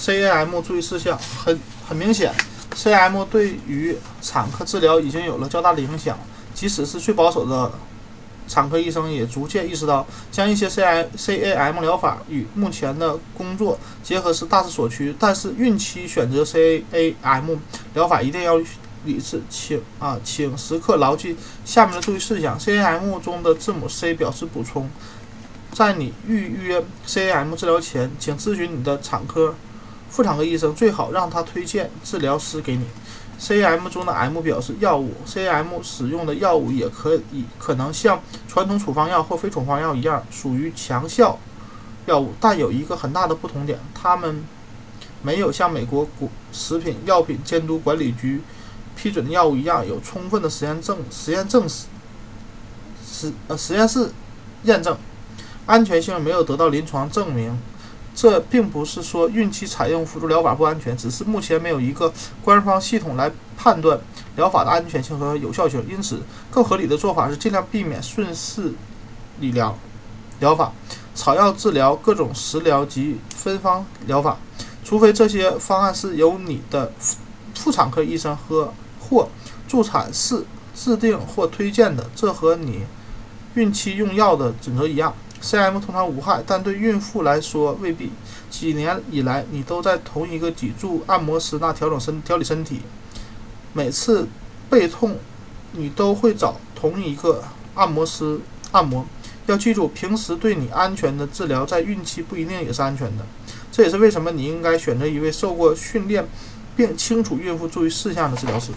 CAM 注意事项很很明显，CAM 对于产科治疗已经有了较大的影响。即使是最保守的产科医生，也逐渐意识到将一些 C I C A M 疗法与目前的工作结合是大势所趋。但是孕期选择 C A M 疗法一定要理智，请啊，请时刻牢记下面的注意事项。C A M 中的字母 C 表示补充。在你预约 CAM 治疗前，请咨询你的产科、妇产科医生，最好让他推荐治疗师给你。C M 中的 M 表示药物，C M 使用的药物也可以可能像传统处方药或非处方药一样属于强效药物，但有一个很大的不同点，它们没有像美国国食品药品监督管理局批准的药物一样有充分的实验证实验证实实呃实验室验证。安全性没有得到临床证明，这并不是说孕期采用辅助疗法不安全，只是目前没有一个官方系统来判断疗法的安全性和有效性。因此，更合理的做法是尽量避免顺势理疗疗法、草药治疗、各种食疗及分方疗法，除非这些方案是由你的妇产科医生和或助产士制定或推荐的。这和你孕期用药的准则一样。CM 通常无害，但对孕妇来说未必。几年以来，你都在同一个脊柱按摩师那调整身调理身体。每次背痛，你都会找同一个按摩师按摩。要记住，平时对你安全的治疗，在孕期不一定也是安全的。这也是为什么你应该选择一位受过训练并清楚孕妇注意事项的治疗师。